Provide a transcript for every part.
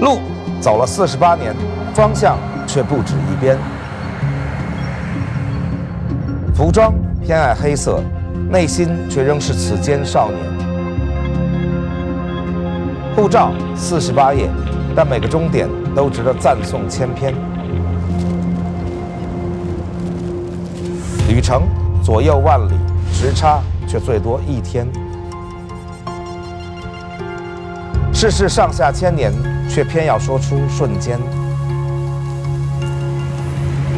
路走了四十八年，方向却不止一边。服装偏爱黑色，内心却仍是此间少年。护照四十八页，但每个终点都值得赞颂千篇。旅程左右万里，时差却最多一天。世事上下千年，却偏要说出瞬间。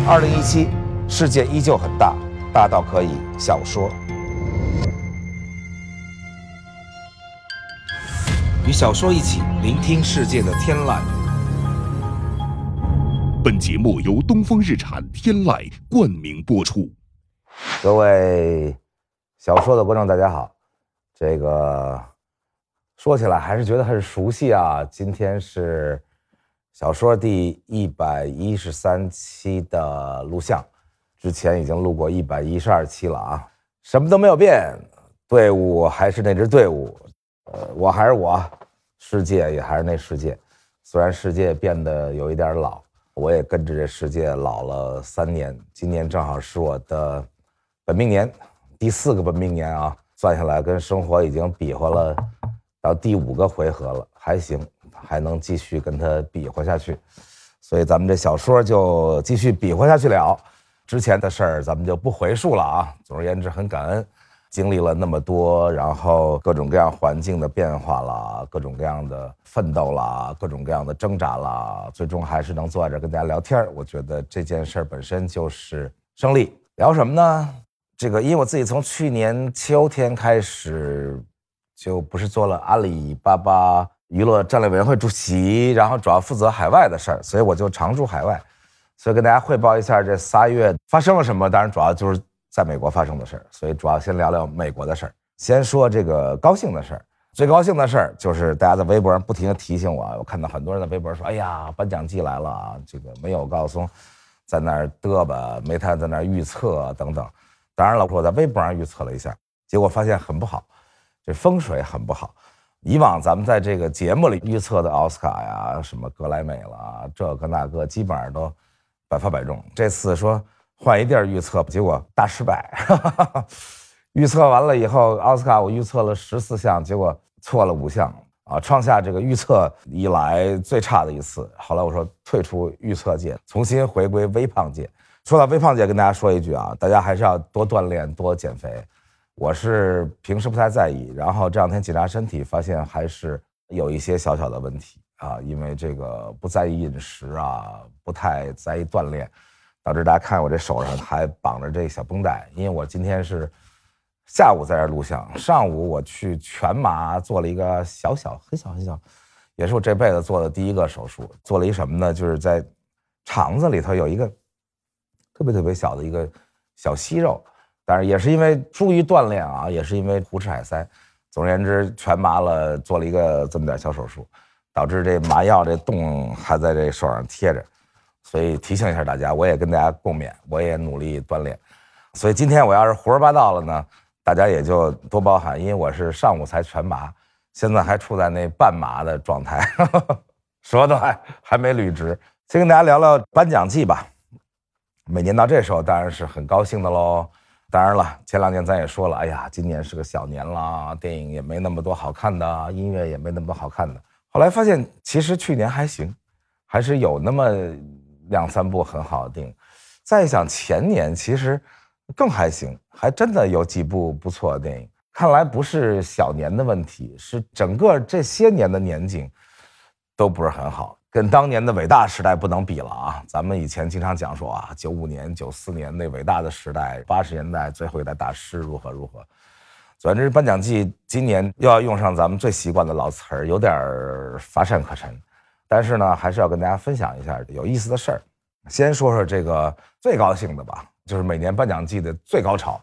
二零一七，世界依旧很大，大到可以小说。与小说一起聆听世界的天籁。本节目由东风日产天籁冠名播出。各位小说的观众，大家好。这个说起来还是觉得很熟悉啊。今天是小说第一百一十三期的录像，之前已经录过一百一十二期了啊。什么都没有变，队伍还是那支队伍，呃，我还是我，世界也还是那世界。虽然世界变得有一点老，我也跟着这世界老了三年。今年正好是我的。本命年，第四个本命年啊，算下来跟生活已经比划了到第五个回合了，还行，还能继续跟他比划下去，所以咱们这小说就继续比划下去了。之前的事儿咱们就不回述了啊。总而言之，很感恩，经历了那么多，然后各种各样环境的变化啦，各种各样的奋斗啦，各种各样的挣扎啦，最终还是能坐在这跟大家聊天我觉得这件事本身就是胜利。聊什么呢？这个，因为我自己从去年秋天开始，就不是做了阿里巴巴娱乐战略委员会主席，然后主要负责海外的事儿，所以我就常驻海外，所以跟大家汇报一下这仨月发生了什么。当然，主要就是在美国发生的事儿，所以主要先聊聊美国的事儿。先说这个高兴的事儿，最高兴的事儿就是大家在微博上不停的提醒我，我看到很多人在微博说：“哎呀，颁奖季来了啊，这个没有高松在那儿嘚吧，煤炭在那儿预测等等。”当然了，我在微博上预测了一下，结果发现很不好，这风水很不好。以往咱们在这个节目里预测的奥斯卡呀、什么格莱美了，这个那个，基本上都百发百中。这次说换一地儿预测，结果大失败。预测完了以后，奥斯卡我预测了十四项，结果错了五项啊，创下这个预测以来最差的一次。后来我说退出预测界，重新回归微胖界。说到微胖界，跟大家说一句啊，大家还是要多锻炼、多减肥。我是平时不太在意，然后这两天检查身体，发现还是有一些小小的问题啊。因为这个不在意饮食啊，不太在意锻炼，导致大家看我这手上还绑着这小绷带。因为我今天是下午在这录像，上午我去全麻做了一个小小、很小很小，也是我这辈子做的第一个手术。做了一什么呢？就是在肠子里头有一个。特别特别小的一个小息肉，但是也是因为疏于锻炼啊，也是因为胡吃海塞，总而言之全麻了，做了一个这么点小手术，导致这麻药这洞还在这手上贴着，所以提醒一下大家，我也跟大家共勉，我也努力锻炼，所以今天我要是胡说八道了呢，大家也就多包涵，因为我是上午才全麻，现在还处在那半麻的状态，舌头还还没捋直，先跟大家聊聊颁奖季吧。每年到这时候当然是很高兴的喽。当然了，前两年咱也说了，哎呀，今年是个小年了，电影也没那么多好看的，音乐也没那么多好看的。后来发现，其实去年还行，还是有那么两三部很好的电影。再想前年，其实更还行，还真的有几部不错的电影。看来不是小年的问题，是整个这些年的年景都不是很好。跟当年的伟大时代不能比了啊！咱们以前经常讲说啊，九五年、九四年那伟大的时代，八十年代最后一代大师如何如何。总之，颁奖季今年又要用上咱们最习惯的老词儿，有点乏善可陈。但是呢，还是要跟大家分享一下有意思的事儿。先说说这个最高兴的吧，就是每年颁奖季的最高潮，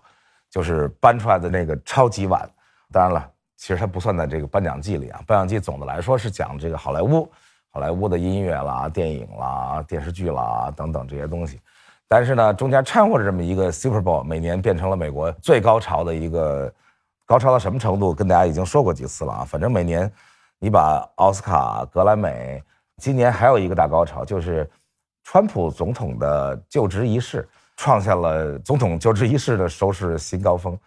就是颁出来的那个超级碗。当然了，其实它不算在这个颁奖季里啊。颁奖季总的来说是讲这个好莱坞。好莱坞的音乐啦、电影啦、电视剧啦等等这些东西，但是呢，中间掺和着这么一个 Super Bowl，每年变成了美国最高潮的一个高潮到什么程度，跟大家已经说过几次了啊。反正每年，你把奥斯卡、格莱美，今年还有一个大高潮，就是川普总统的就职仪式，创下了总统就职仪式的收视新高峰。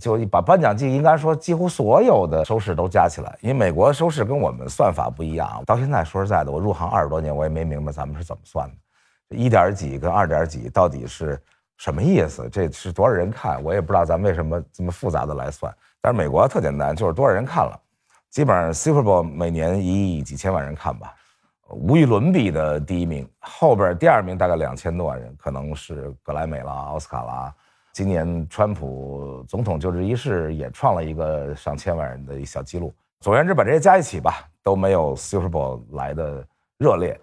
就把颁奖季应该说几乎所有的收视都加起来，因为美国收视跟我们算法不一样。到现在说实在的，我入行二十多年，我也没明白咱们是怎么算的，一点几跟二点几到底是什么意思？这是多少人看？我也不知道咱们为什么这么复杂的来算。但是美国特简单，就是多少人看了，基本上 Super Bowl 每年一亿几千万人看吧，无与伦比的第一名，后边第二名大概两千多万人，可能是格莱美啦、奥斯卡啦。今年川普总统就职仪式也创了一个上千万人的一小记录。总而言之，把这些加一起吧，都没有 Super Bowl 来的热烈。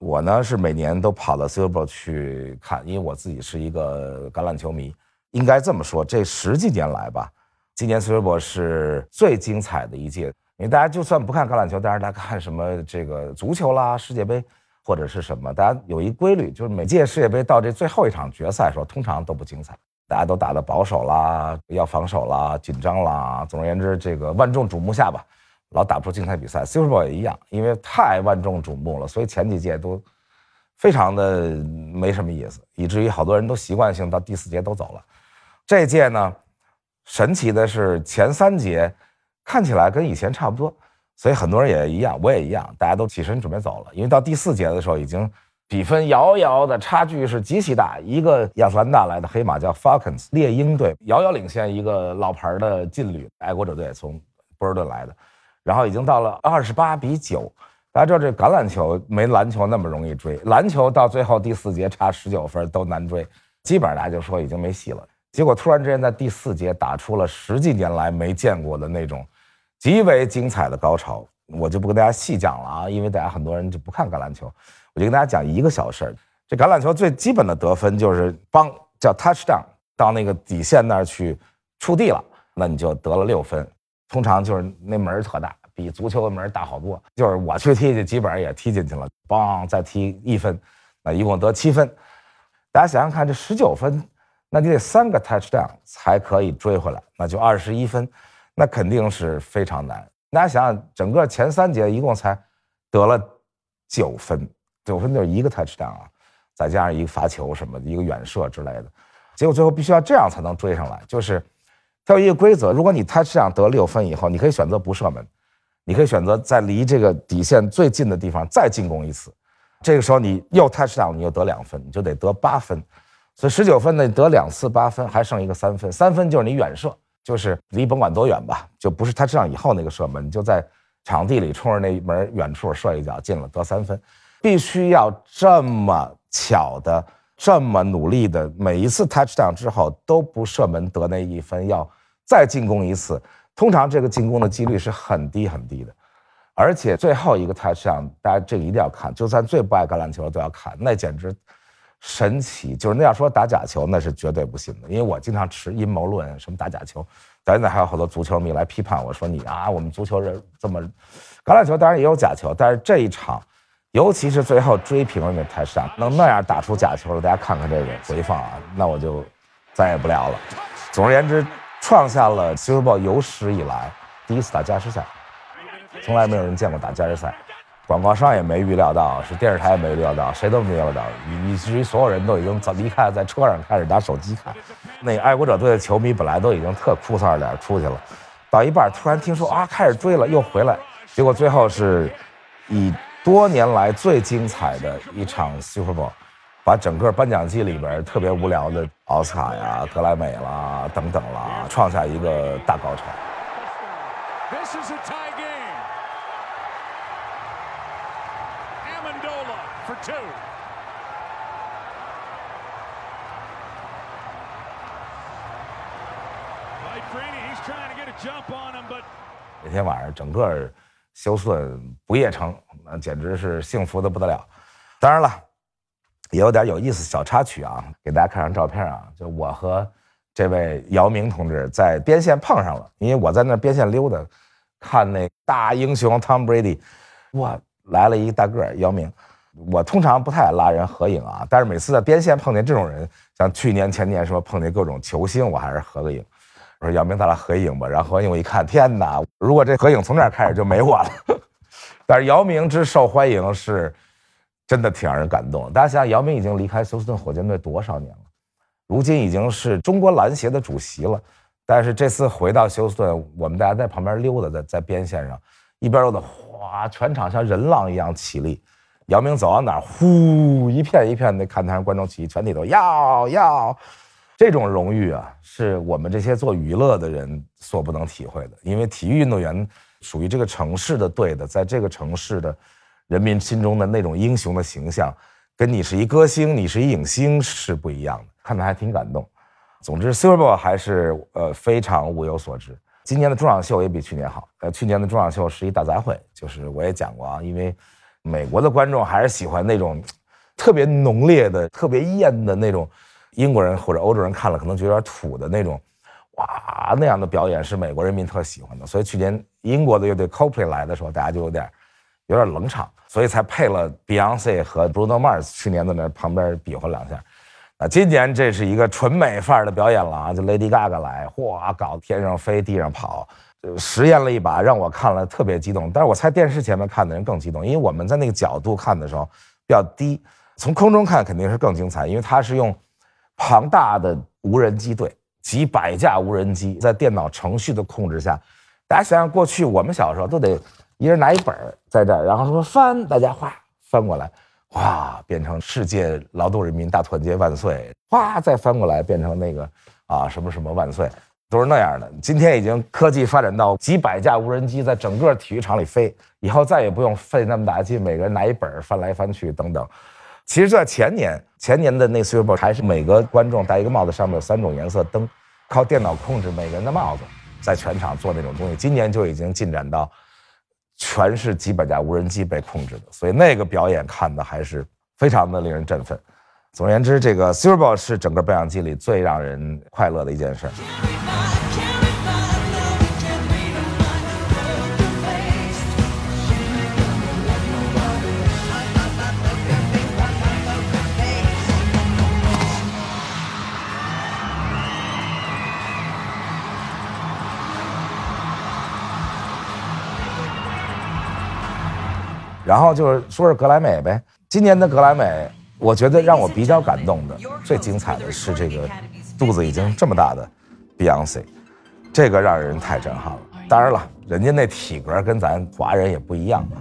我呢是每年都跑到 Super Bowl 去看，因为我自己是一个橄榄球迷。应该这么说，这十几年来吧，今年 Super Bowl 是最精彩的一届。因为大家就算不看橄榄球，但是大家看什么这个足球啦、世界杯或者是什么，大家有一规律，就是每届世界杯到这最后一场决赛的时候，通常都不精彩。大家都打得保守啦，要防守啦，紧张啦。总而言之，这个万众瞩目下吧，老打不出精彩比赛。Super Bowl 也一样，因为太万众瞩目了，所以前几届都非常的没什么意思，以至于好多人都习惯性到第四节都走了。这届呢，神奇的是前三节看起来跟以前差不多，所以很多人也一样，我也一样，大家都起身准备走了，因为到第四节的时候已经。比分遥遥的差距是极其大，一个亚特兰大来的黑马叫 Falcons 猎鹰队，遥遥领先一个老牌的劲旅爱国者队从波士顿来的，然后已经到了二十八比九。大家知道这橄榄球没篮球那么容易追，篮球到最后第四节差十九分都难追，基本上大家就说已经没戏了。结果突然之间在第四节打出了十几年来没见过的那种极为精彩的高潮，我就不跟大家细讲了啊，因为大家很多人就不看橄榄球。我就跟大家讲一个小事儿，这橄榄球最基本的得分就是帮叫 touchdown 到那个底线那儿去触地了，那你就得了六分。通常就是那门特大，比足球的门大好多。就是我去踢去，基本上也踢进去了，梆再踢一分，那一共得七分。大家想想看，这十九分，那你得三个 touchdown 才可以追回来，那就二十一分，那肯定是非常难。大家想想，整个前三节一共才得了九分。九分就是一个 touchdown 啊，再加上一个罚球什么，一个远射之类的，结果最后必须要这样才能追上来。就是它有一个规则，如果你 touchdown 得六分以后，你可以选择不射门，你可以选择在离这个底线最近的地方再进攻一次。这个时候你又 touchdown，你又得两分，你就得得八分。所以十九分呢，得两次八分，还剩一个三分。三分就是你远射，就是离甭管多远吧，就不是 touchdown 以后那个射门，你就在场地里冲着那门远处射一脚进了，得三分。必须要这么巧的、这么努力的，每一次 touchdown 之后都不射门得那一分，要再进攻一次。通常这个进攻的几率是很低很低的，而且最后一个 touchdown，大家这个一定要看，就算最不爱橄榄球的都要看，那简直神奇。就是那要说打假球，那是绝对不行的，因为我经常持阴谋论，什么打假球，到现在还有好多足球迷来批判我说你啊，我们足球人这么，橄榄球当然也有假球，但是这一场。尤其是最后追平了那台上，能那样打出假球的，大家看看这个回放啊，那我就再也不聊了。总而言之，创下了 Super Bowl 有史以来第一次打加时赛，从来没有人见过打加时赛，广告商也没预料到，是电视台也没预料到，谁都没预料到，以以至于所有人都已经离开，在车上开始拿手机看。那爱国者队的球迷本来都已经特哭丧着脸出去了，到一半突然听说啊开始追了，又回来，结果最后是以。多年来最精彩的一场 Super Bowl，把整个颁奖季里边特别无聊的奥斯卡呀、格莱美啦等等啦，创下一个大高潮。This is a tie game. Amendola for two. 那天晚上整个。休斯顿不夜城，那简直是幸福的不得了。当然了，也有点有意思小插曲啊，给大家看张照片啊，就我和这位姚明同志在边线碰上了，因为我在那边线溜达，看那大英雄 Tom Brady，哇，来了一大个姚明。我通常不太拉人合影啊，但是每次在边线碰见这种人，像去年前年什么碰见各种球星，我还是合个影。我说姚明，咱俩合影吧。然后合影我一看，天哪！如果这合影从这儿开始就没我了。但是姚明之受欢迎是，真的挺让人感动。大家想想，姚明已经离开休斯顿火箭队多少年了？如今已经是中国篮协的主席了。但是这次回到休斯顿，我们大家在旁边溜达，在在边线上，一边溜达，哗，全场像人浪一样起立。姚明走到哪儿，呼，一片一片的看台上观众起立，全体都要要。这种荣誉啊，是我们这些做娱乐的人所不能体会的。因为体育运动员属于这个城市的队的，在这个城市的人民心中的那种英雄的形象，跟你是一歌星，你是一影星是不一样的。看的还挺感动。总之，Super Bowl 还是呃非常物有所值。今年的中场秀也比去年好。呃，去年的中场秀是一大杂烩，就是我也讲过啊，因为美国的观众还是喜欢那种特别浓烈的、特别艳的那种。英国人或者欧洲人看了可能觉得有点土的那种，哇，那样的表演是美国人民特喜欢的。所以去年英国的乐队 Coldplay 来的时候，大家就有点有点冷场，所以才配了 Beyonce 和 Bruno Mars 去年在那旁边比划两下。啊，今年这是一个纯美范儿的表演了啊，就 Lady Gaga 来，哗，搞天上飞地上跑，实验了一把，让我看了特别激动。但是我猜电视前面看的人更激动，因为我们在那个角度看的时候比较低，从空中看肯定是更精彩，因为它是用。庞大的无人机队，几百架无人机在电脑程序的控制下，大家想想，过去我们小时候都得一人拿一本在这儿，然后说翻，大家哗翻过来，哗变成世界劳动人民大团结万岁，哗再翻过来变成那个啊什么什么万岁，都是那样的。今天已经科技发展到几百架无人机在整个体育场里飞，以后再也不用费那么大劲，每个人拿一本翻来翻去等等。其实，在前年，前年的那 Super Bowl 还是每个观众戴一个帽子，上面有三种颜色灯，靠电脑控制每个人的帽子，在全场做那种东西。今年就已经进展到，全是几百架无人机被控制的，所以那个表演看的还是非常的令人振奋。总而言之，这个 Super Bowl 是整个表演季里最让人快乐的一件事。然后就是说是格莱美呗，今年的格莱美，我觉得让我比较感动的、最精彩的是这个肚子已经这么大的 Beyonce，这个让人太震撼了。当然了，人家那体格跟咱华人也不一样嘛。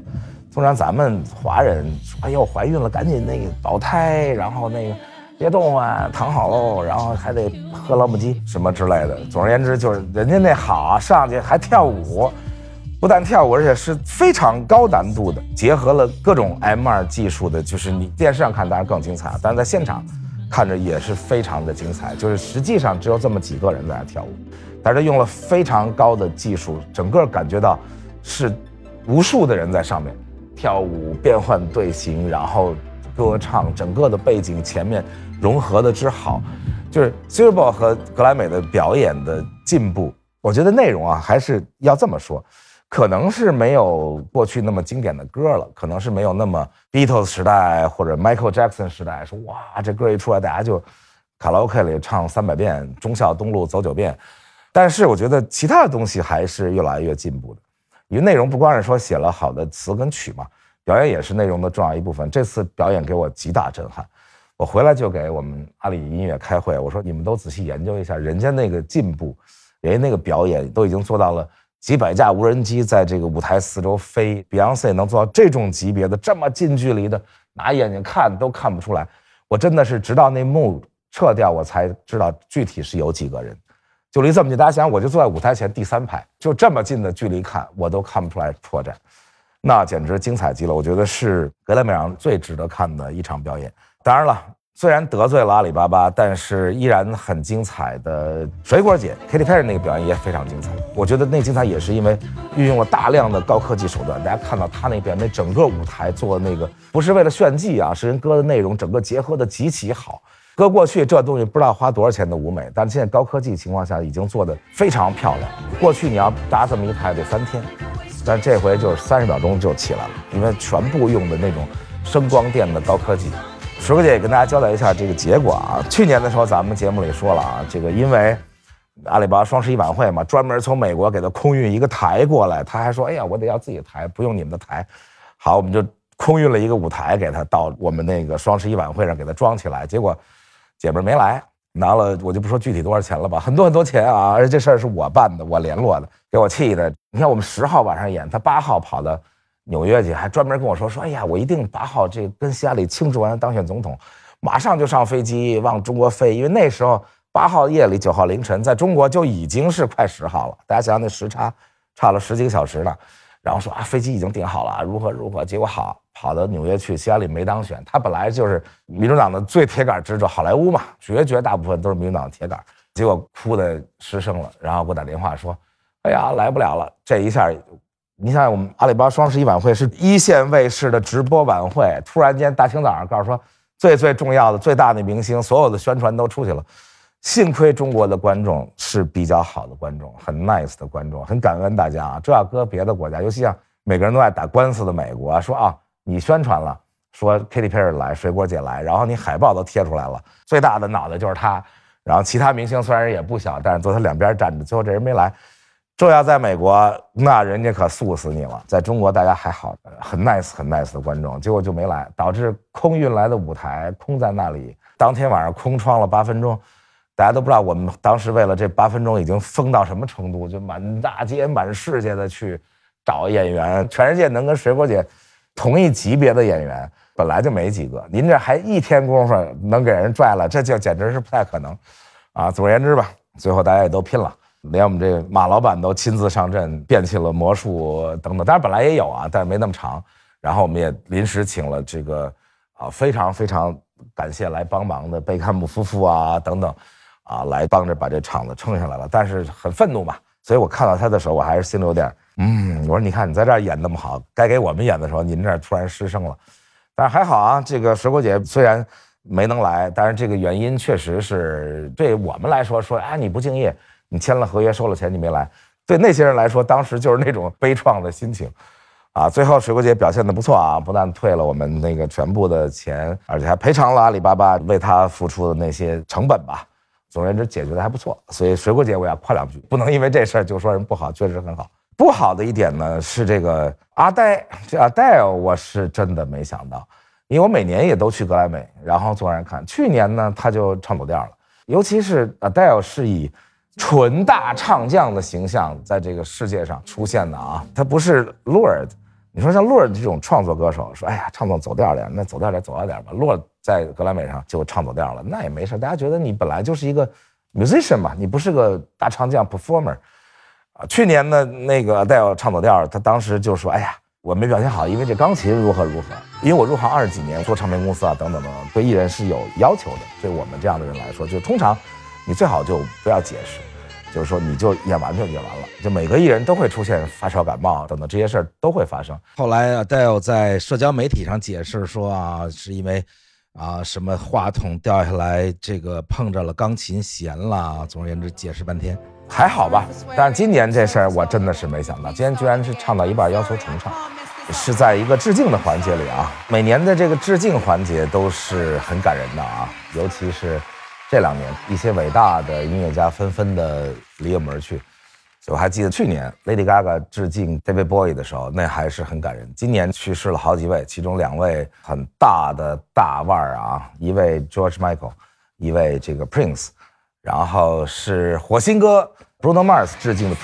通常咱们华人，哎呦怀孕了赶紧那个保胎，然后那个别动啊，躺好喽，然后还得喝老母鸡什么之类的。总而言之，就是人家那好，上去还跳舞。不但跳舞，而且是非常高难度的，结合了各种 M2 技术的，就是你电视上看当然更精彩，但是在现场看着也是非常的精彩。就是实际上只有这么几个人在那跳舞，但是用了非常高的技术，整个感觉到是无数的人在上面跳舞、变换队形，然后歌唱，整个的背景前面融合的之好，就是 Super Bowl 和格莱美的表演的进步，我觉得内容啊还是要这么说。可能是没有过去那么经典的歌了，可能是没有那么 Beatles 时代或者 Michael Jackson 时代，说哇这歌一出来，大家就卡拉 OK 里唱三百遍，忠孝东路走九遍。但是我觉得其他的东西还是越来越进步的，因为内容不光是说写了好的词跟曲嘛，表演也是内容的重要一部分。这次表演给我极大震撼，我回来就给我们阿里音乐开会，我说你们都仔细研究一下，人家那个进步，人家那个表演都已经做到了。几百架无人机在这个舞台四周飞，Beyonce 能做到这种级别的、这么近距离的，拿眼睛看都看不出来。我真的是直到那幕撤掉，我才知道具体是有几个人。就离这么近，大家想，我就坐在舞台前第三排，就这么近的距离看，我都看不出来破绽，那简直精彩极了。我觉得是格莱美上最值得看的一场表演。当然了。虽然得罪了阿里巴巴，但是依然很精彩的水果姐 Katy Perry 那个表演也非常精彩。我觉得那精彩也是因为运用了大量的高科技手段。大家看到她那边那整个舞台做的那个，不是为了炫技啊，是跟歌的内容整个结合的极其好。搁过去这东西不知道花多少钱的舞美，但是现在高科技情况下已经做的非常漂亮。过去你要搭这么一台得三天，但这回就是三十秒钟就起来了，因为全部用的那种声光电的高科技。石哥姐也跟大家交代一下这个结果啊。去年的时候，咱们节目里说了啊，这个因为阿里巴巴双十一晚会嘛，专门从美国给他空运一个台过来，他还说：“哎呀，我得要自己的台，不用你们的台。”好，我们就空运了一个舞台给他到我们那个双十一晚会上给他装起来，结果姐们儿没来，拿了我就不说具体多少钱了吧，很多很多钱啊，而且这事儿是我办的，我联络的，给我气的。你看我们十号晚上演，他八号跑到纽约去，还专门跟我说说：“哎呀，我一定八号这跟希拉里庆祝完当选总统。”马上就上飞机往中国飞，因为那时候八号夜里、九号凌晨，在中国就已经是快十号了。大家想想那时差，差了十几个小时呢。然后说啊，飞机已经订好了，如何如何。结果好跑到纽约去，希拉里没当选。他本来就是民主党的最铁杆支柱，好莱坞嘛，绝绝大部分都是民主党的铁杆。结果哭的失声了，然后给我打电话说：“哎呀，来不了了。”这一下，你想我们阿里巴巴双十一晚会是一线卫视的直播晚会，突然间大清早上告诉说。最最重要的、最大的明星，所有的宣传都出去了。幸亏中国的观众是比较好的观众，很 nice 的观众，很感恩大家啊。这要搁别的国家，尤其像每个人都爱打官司的美国，说啊，你宣传了，说 Katy Perry 来，水果姐来，然后你海报都贴出来了，最大的脑袋就是他，然后其他明星虽然也不小，但是坐他两边站着，最后这人没来。这要在美国，那人家可素死你了。在中国，大家还好，很 nice 很 nice 的观众，结果就没来，导致空运来的舞台空在那里。当天晚上空窗了八分钟，大家都不知道我们当时为了这八分钟已经疯到什么程度，就满大街满世界的去找演员，全世界能跟水果姐同一级别的演员本来就没几个，您这还一天功夫能给人拽了，这就简直是不太可能啊！总而言之吧，最后大家也都拼了。连我们这马老板都亲自上阵，变起了魔术等等。当然本来也有啊，但是没那么长。然后我们也临时请了这个啊，非常非常感谢来帮忙的贝克汉姆夫妇啊等等，啊来帮着把这场子撑下来了。但是很愤怒嘛，所以我看到他的时候，我还是心里有点嗯，我说你看你在这儿演那么好，该给我们演的时候，您这儿突然失声了。但是还好啊，这个水果姐虽然没能来，但是这个原因确实是对我们来说说啊你不敬业。你签了合约，收了钱，你没来，对那些人来说，当时就是那种悲怆的心情，啊，最后水果姐表现的不错啊，不但退了我们那个全部的钱，而且还赔偿了阿里巴巴为他付出的那些成本吧。总而言之，解决的还不错。所以水果姐我要夸两句，不能因为这事儿就说人不好，确实很好。不好的一点呢是这个阿呆，这阿黛尔我是真的没想到，因为我每年也都去格莱美，然后坐那看，去年呢他就唱走调了，尤其是阿黛尔是以。纯大唱将的形象在这个世界上出现的啊，他不是 Lord。你说像 Lord 这种创作歌手，说哎呀，唱奏走调点，那走调点走调点吧。Lord 在格莱美上就唱走调了，那也没事。大家觉得你本来就是一个 musician 嘛，你不是个大唱将 performer 啊。去年呢，那个戴尔唱走调，他当时就说，哎呀，我没表现好，因为这钢琴如何如何。因为我入行二十几年，做唱片公司啊，等等等等，对艺人是有要求的。对我们这样的人来说，就通常。你最好就不要解释，就是说你就演完就演完了。就每个艺人都会出现发烧、感冒等等这些事儿都会发生。后来啊，Dale 在社交媒体上解释说啊，是因为啊什么话筒掉下来，这个碰着了钢琴弦了。总而言之，解释半天还好吧。但是今年这事儿我真的是没想到，今年居然是唱到一半要求重唱，是在一个致敬的环节里啊。每年的这个致敬环节都是很感人的啊，尤其是。这两年，一些伟大的音乐家纷纷的离我们而去。我还记得去年 Lady Gaga 致敬 David Bowie 的时候，那还是很感人。今年去世了好几位，其中两位很大的大腕儿啊，一位 George Michael，一位这个 Prince，然后是火星哥 Bruno Mars 致敬的。